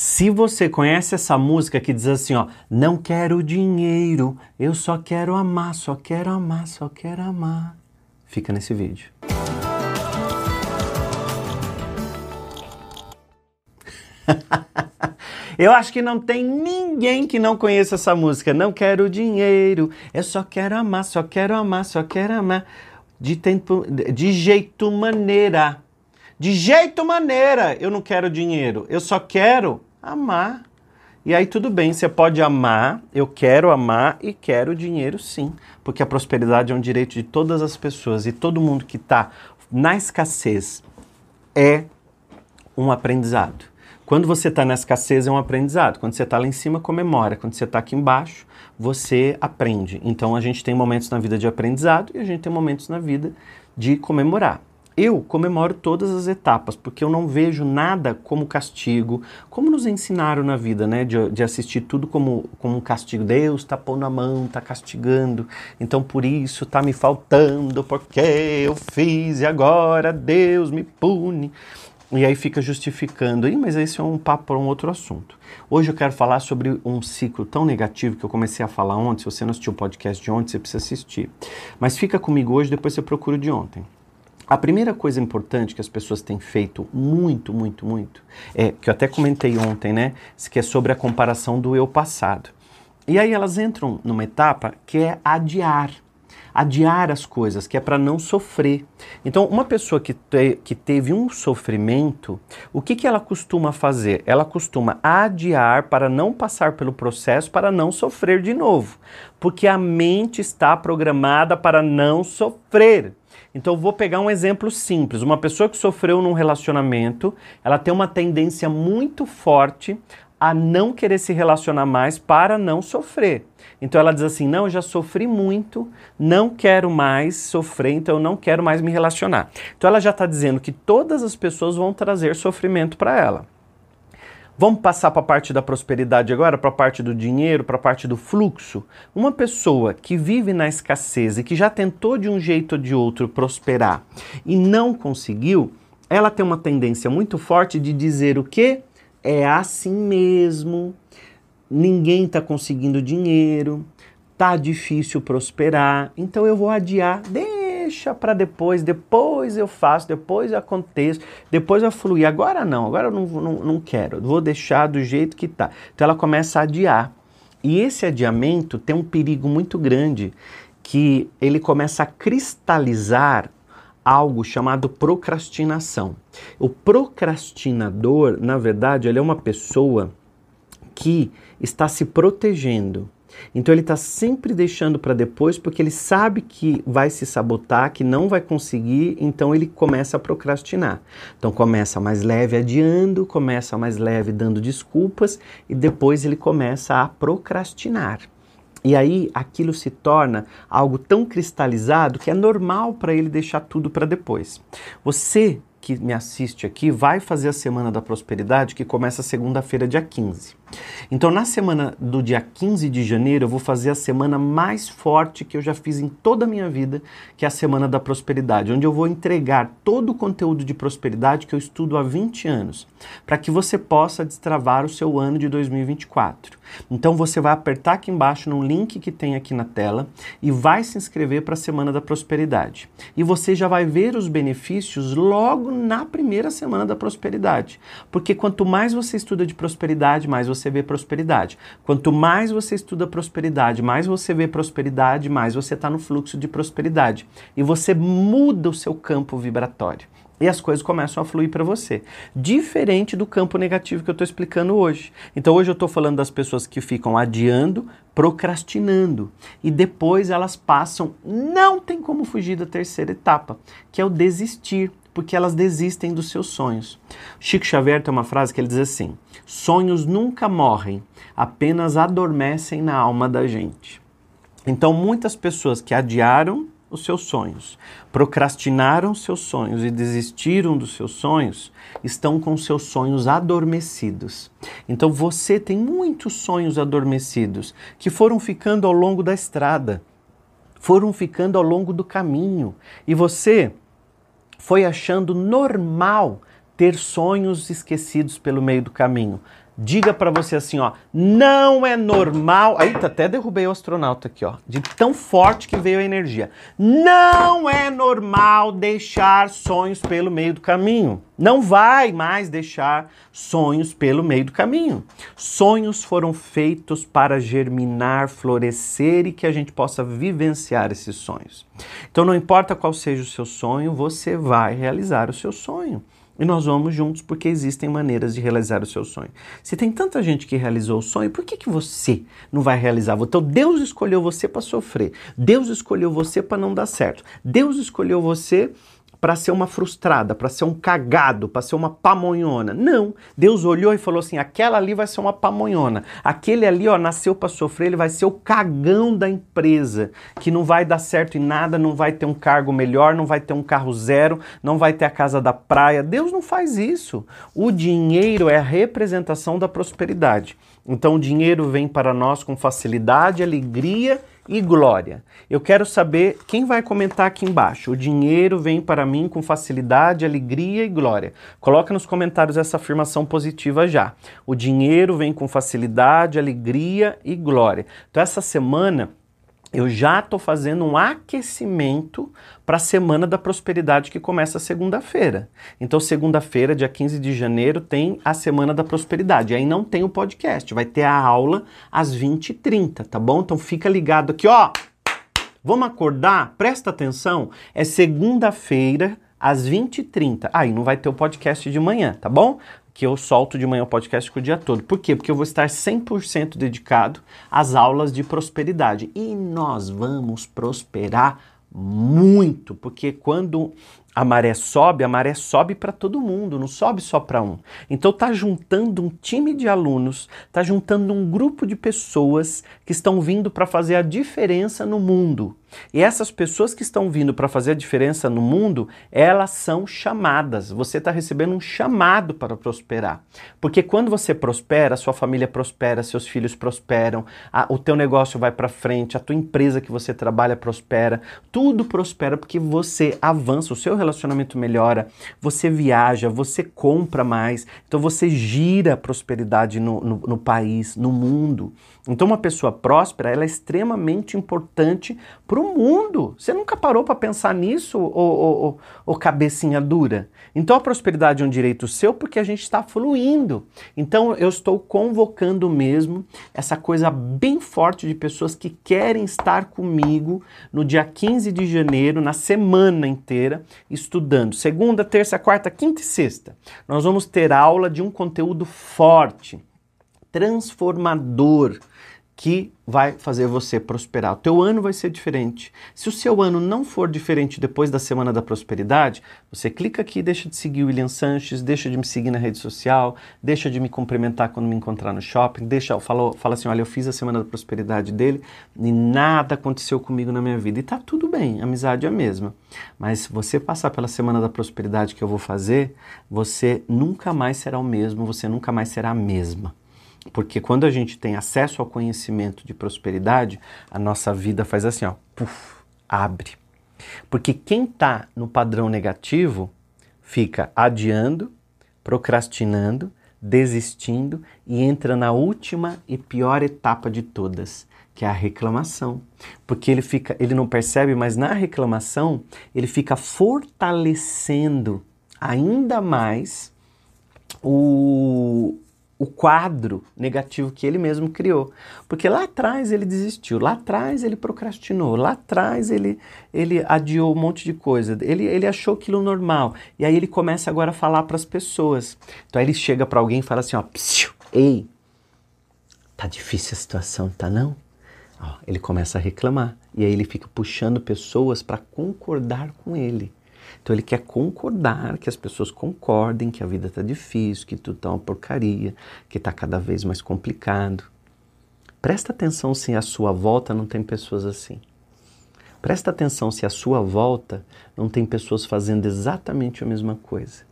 Se você conhece essa música que diz assim, ó, não quero dinheiro, eu só quero amar, só quero amar, só quero amar. Fica nesse vídeo. Eu acho que não tem ninguém que não conheça essa música. Não quero dinheiro, eu só quero amar, só quero amar, só quero amar. De tempo, de jeito maneira. De jeito maneira, eu não quero dinheiro, eu só quero amar. E aí tudo bem, você pode amar, eu quero amar e quero dinheiro sim, porque a prosperidade é um direito de todas as pessoas e todo mundo que está na escassez é um aprendizado. Quando você está na escassez é um aprendizado. Quando você está lá em cima, comemora. Quando você está aqui embaixo, você aprende. Então a gente tem momentos na vida de aprendizado e a gente tem momentos na vida de comemorar. Eu comemoro todas as etapas, porque eu não vejo nada como castigo, como nos ensinaram na vida, né? De, de assistir tudo como, como um castigo. Deus está pondo a mão, está castigando, então por isso está me faltando, porque eu fiz e agora Deus me pune. E aí fica justificando, aí, mas esse é um papo para um outro assunto. Hoje eu quero falar sobre um ciclo tão negativo que eu comecei a falar ontem. Se você não assistiu o podcast de ontem, você precisa assistir. Mas fica comigo hoje, depois você procura o de ontem. A primeira coisa importante que as pessoas têm feito muito, muito, muito, é que eu até comentei ontem, né? Que é sobre a comparação do eu passado. E aí elas entram numa etapa que é adiar adiar as coisas, que é para não sofrer. Então, uma pessoa que, te, que teve um sofrimento, o que, que ela costuma fazer? Ela costuma adiar para não passar pelo processo, para não sofrer de novo. Porque a mente está programada para não sofrer. Então, vou pegar um exemplo simples. Uma pessoa que sofreu num relacionamento, ela tem uma tendência muito forte a não querer se relacionar mais para não sofrer. Então ela diz assim: não, eu já sofri muito, não quero mais sofrer, então eu não quero mais me relacionar. Então ela já está dizendo que todas as pessoas vão trazer sofrimento para ela. Vamos passar para a parte da prosperidade agora, para a parte do dinheiro, para a parte do fluxo. Uma pessoa que vive na escassez e que já tentou de um jeito ou de outro prosperar e não conseguiu, ela tem uma tendência muito forte de dizer o que? É assim mesmo ninguém está conseguindo dinheiro, tá difícil prosperar, então eu vou adiar, deixa para depois, depois eu faço, depois eu aconteço, depois eu fluir. Agora não, agora eu não, não, não quero, vou deixar do jeito que tá. Então ela começa a adiar. E esse adiamento tem um perigo muito grande, que ele começa a cristalizar algo chamado procrastinação. O procrastinador, na verdade, ele é uma pessoa que está se protegendo. Então ele está sempre deixando para depois porque ele sabe que vai se sabotar, que não vai conseguir, então ele começa a procrastinar. Então começa mais leve adiando, começa mais leve dando desculpas e depois ele começa a procrastinar. E aí aquilo se torna algo tão cristalizado que é normal para ele deixar tudo para depois. Você que me assiste aqui vai fazer a Semana da Prosperidade que começa segunda-feira, dia 15. Então, na semana do dia 15 de janeiro, eu vou fazer a semana mais forte que eu já fiz em toda a minha vida, que é a Semana da Prosperidade, onde eu vou entregar todo o conteúdo de prosperidade que eu estudo há 20 anos, para que você possa destravar o seu ano de 2024. Então, você vai apertar aqui embaixo no link que tem aqui na tela e vai se inscrever para a Semana da Prosperidade. E você já vai ver os benefícios logo na primeira semana da prosperidade. Porque quanto mais você estuda de prosperidade, mais você você vê prosperidade. Quanto mais você estuda prosperidade, mais você vê prosperidade, mais você está no fluxo de prosperidade. E você muda o seu campo vibratório. E as coisas começam a fluir para você. Diferente do campo negativo que eu estou explicando hoje. Então, hoje eu estou falando das pessoas que ficam adiando, procrastinando. E depois elas passam. Não tem como fugir da terceira etapa, que é o desistir porque elas desistem dos seus sonhos. Chico Xavier tem uma frase que ele diz assim: sonhos nunca morrem, apenas adormecem na alma da gente. Então, muitas pessoas que adiaram os seus sonhos, procrastinaram seus sonhos e desistiram dos seus sonhos, estão com seus sonhos adormecidos. Então você tem muitos sonhos adormecidos que foram ficando ao longo da estrada, foram ficando ao longo do caminho, e você foi achando normal ter sonhos esquecidos pelo meio do caminho. Diga para você assim, ó, não é normal. Aí até derrubei o astronauta aqui, ó, de tão forte que veio a energia. Não é normal deixar sonhos pelo meio do caminho. Não vai mais deixar sonhos pelo meio do caminho. Sonhos foram feitos para germinar, florescer e que a gente possa vivenciar esses sonhos. Então não importa qual seja o seu sonho, você vai realizar o seu sonho. E nós vamos juntos porque existem maneiras de realizar o seu sonho. Se tem tanta gente que realizou o sonho, por que, que você não vai realizar? Então Deus escolheu você para sofrer. Deus escolheu você para não dar certo. Deus escolheu você para ser uma frustrada, para ser um cagado, para ser uma pamonhona. Não. Deus olhou e falou assim: aquela ali vai ser uma pamonhona. Aquele ali, ó, nasceu para sofrer, ele vai ser o cagão da empresa, que não vai dar certo em nada, não vai ter um cargo melhor, não vai ter um carro zero, não vai ter a casa da praia. Deus não faz isso. O dinheiro é a representação da prosperidade. Então o dinheiro vem para nós com facilidade, alegria e glória. Eu quero saber quem vai comentar aqui embaixo. O dinheiro vem para mim com facilidade, alegria e glória. Coloca nos comentários essa afirmação positiva já. O dinheiro vem com facilidade, alegria e glória. Então essa semana eu já estou fazendo um aquecimento para a Semana da Prosperidade que começa segunda-feira. Então, segunda-feira, dia 15 de janeiro, tem a Semana da Prosperidade. Aí não tem o podcast, vai ter a aula às 20h30, tá bom? Então fica ligado aqui, ó. Vamos acordar? Presta atenção. É segunda-feira às 20h30. Aí não vai ter o podcast de manhã, tá bom? Que eu solto de manhã o podcast o dia todo. Por quê? Porque eu vou estar 100% dedicado às aulas de prosperidade. E nós vamos prosperar muito, porque quando a maré sobe, a maré sobe para todo mundo, não sobe só para um. Então tá juntando um time de alunos, tá juntando um grupo de pessoas que estão vindo para fazer a diferença no mundo. E essas pessoas que estão vindo para fazer a diferença no mundo, elas são chamadas. Você está recebendo um chamado para prosperar. Porque quando você prospera, sua família prospera, seus filhos prosperam, a, o teu negócio vai para frente, a tua empresa que você trabalha prospera, tudo prospera porque você avança, o seu relacionamento melhora, você viaja, você compra mais, então você gira a prosperidade no, no, no país, no mundo. Então uma pessoa próspera, ela é extremamente importante para o mundo. Você nunca parou para pensar nisso, ô, ô, cabecinha dura? Então a prosperidade é um direito seu porque a gente está fluindo. Então eu estou convocando mesmo essa coisa bem forte de pessoas que querem estar comigo no dia 15 de janeiro, na semana inteira, estudando. Segunda, terça, quarta, quinta e sexta. Nós vamos ter aula de um conteúdo forte, transformador que vai fazer você prosperar. O teu ano vai ser diferente. Se o seu ano não for diferente depois da Semana da Prosperidade, você clica aqui, deixa de seguir o William Sanches, deixa de me seguir na rede social, deixa de me cumprimentar quando me encontrar no shopping, deixa, fala, fala assim, olha, eu fiz a Semana da Prosperidade dele e nada aconteceu comigo na minha vida. E tá tudo bem, a amizade é a mesma. Mas se você passar pela Semana da Prosperidade que eu vou fazer, você nunca mais será o mesmo, você nunca mais será a mesma. Porque quando a gente tem acesso ao conhecimento de prosperidade, a nossa vida faz assim, ó, puff, abre. Porque quem está no padrão negativo fica adiando, procrastinando, desistindo e entra na última e pior etapa de todas, que é a reclamação. Porque ele fica, ele não percebe, mas na reclamação ele fica fortalecendo ainda mais o, o quadro negativo que ele mesmo criou. Porque lá atrás ele desistiu, lá atrás ele procrastinou, lá atrás ele, ele adiou um monte de coisa, ele, ele achou aquilo normal. E aí ele começa agora a falar para as pessoas. Então aí ele chega para alguém e fala assim: ó, psiu, ei, tá difícil a situação, tá não? Ó, ele começa a reclamar. E aí ele fica puxando pessoas para concordar com ele. Então ele quer concordar, que as pessoas concordem que a vida está difícil, que tudo está uma porcaria, que está cada vez mais complicado. Presta atenção se à sua volta não tem pessoas assim. Presta atenção se à sua volta não tem pessoas fazendo exatamente a mesma coisa.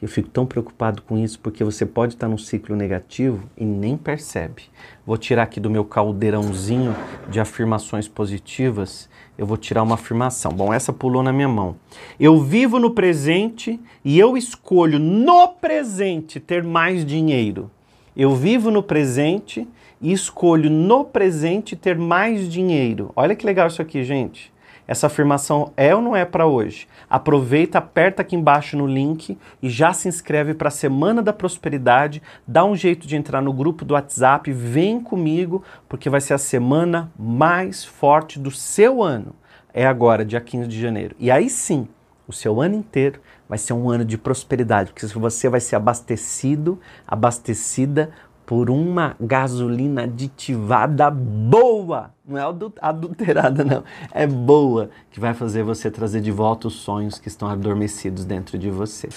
Eu fico tão preocupado com isso porque você pode estar num ciclo negativo e nem percebe. Vou tirar aqui do meu caldeirãozinho de afirmações positivas, eu vou tirar uma afirmação. Bom, essa pulou na minha mão. Eu vivo no presente e eu escolho no presente ter mais dinheiro. Eu vivo no presente e escolho no presente ter mais dinheiro. Olha que legal isso aqui, gente. Essa afirmação é ou não é para hoje? Aproveita, aperta aqui embaixo no link e já se inscreve para a Semana da Prosperidade. Dá um jeito de entrar no grupo do WhatsApp, vem comigo, porque vai ser a semana mais forte do seu ano. É agora, dia 15 de janeiro. E aí sim, o seu ano inteiro vai ser um ano de prosperidade, porque você vai ser abastecido, abastecida por uma gasolina aditivada boa. Não é adulterada, não. É boa, que vai fazer você trazer de volta os sonhos que estão adormecidos dentro de você.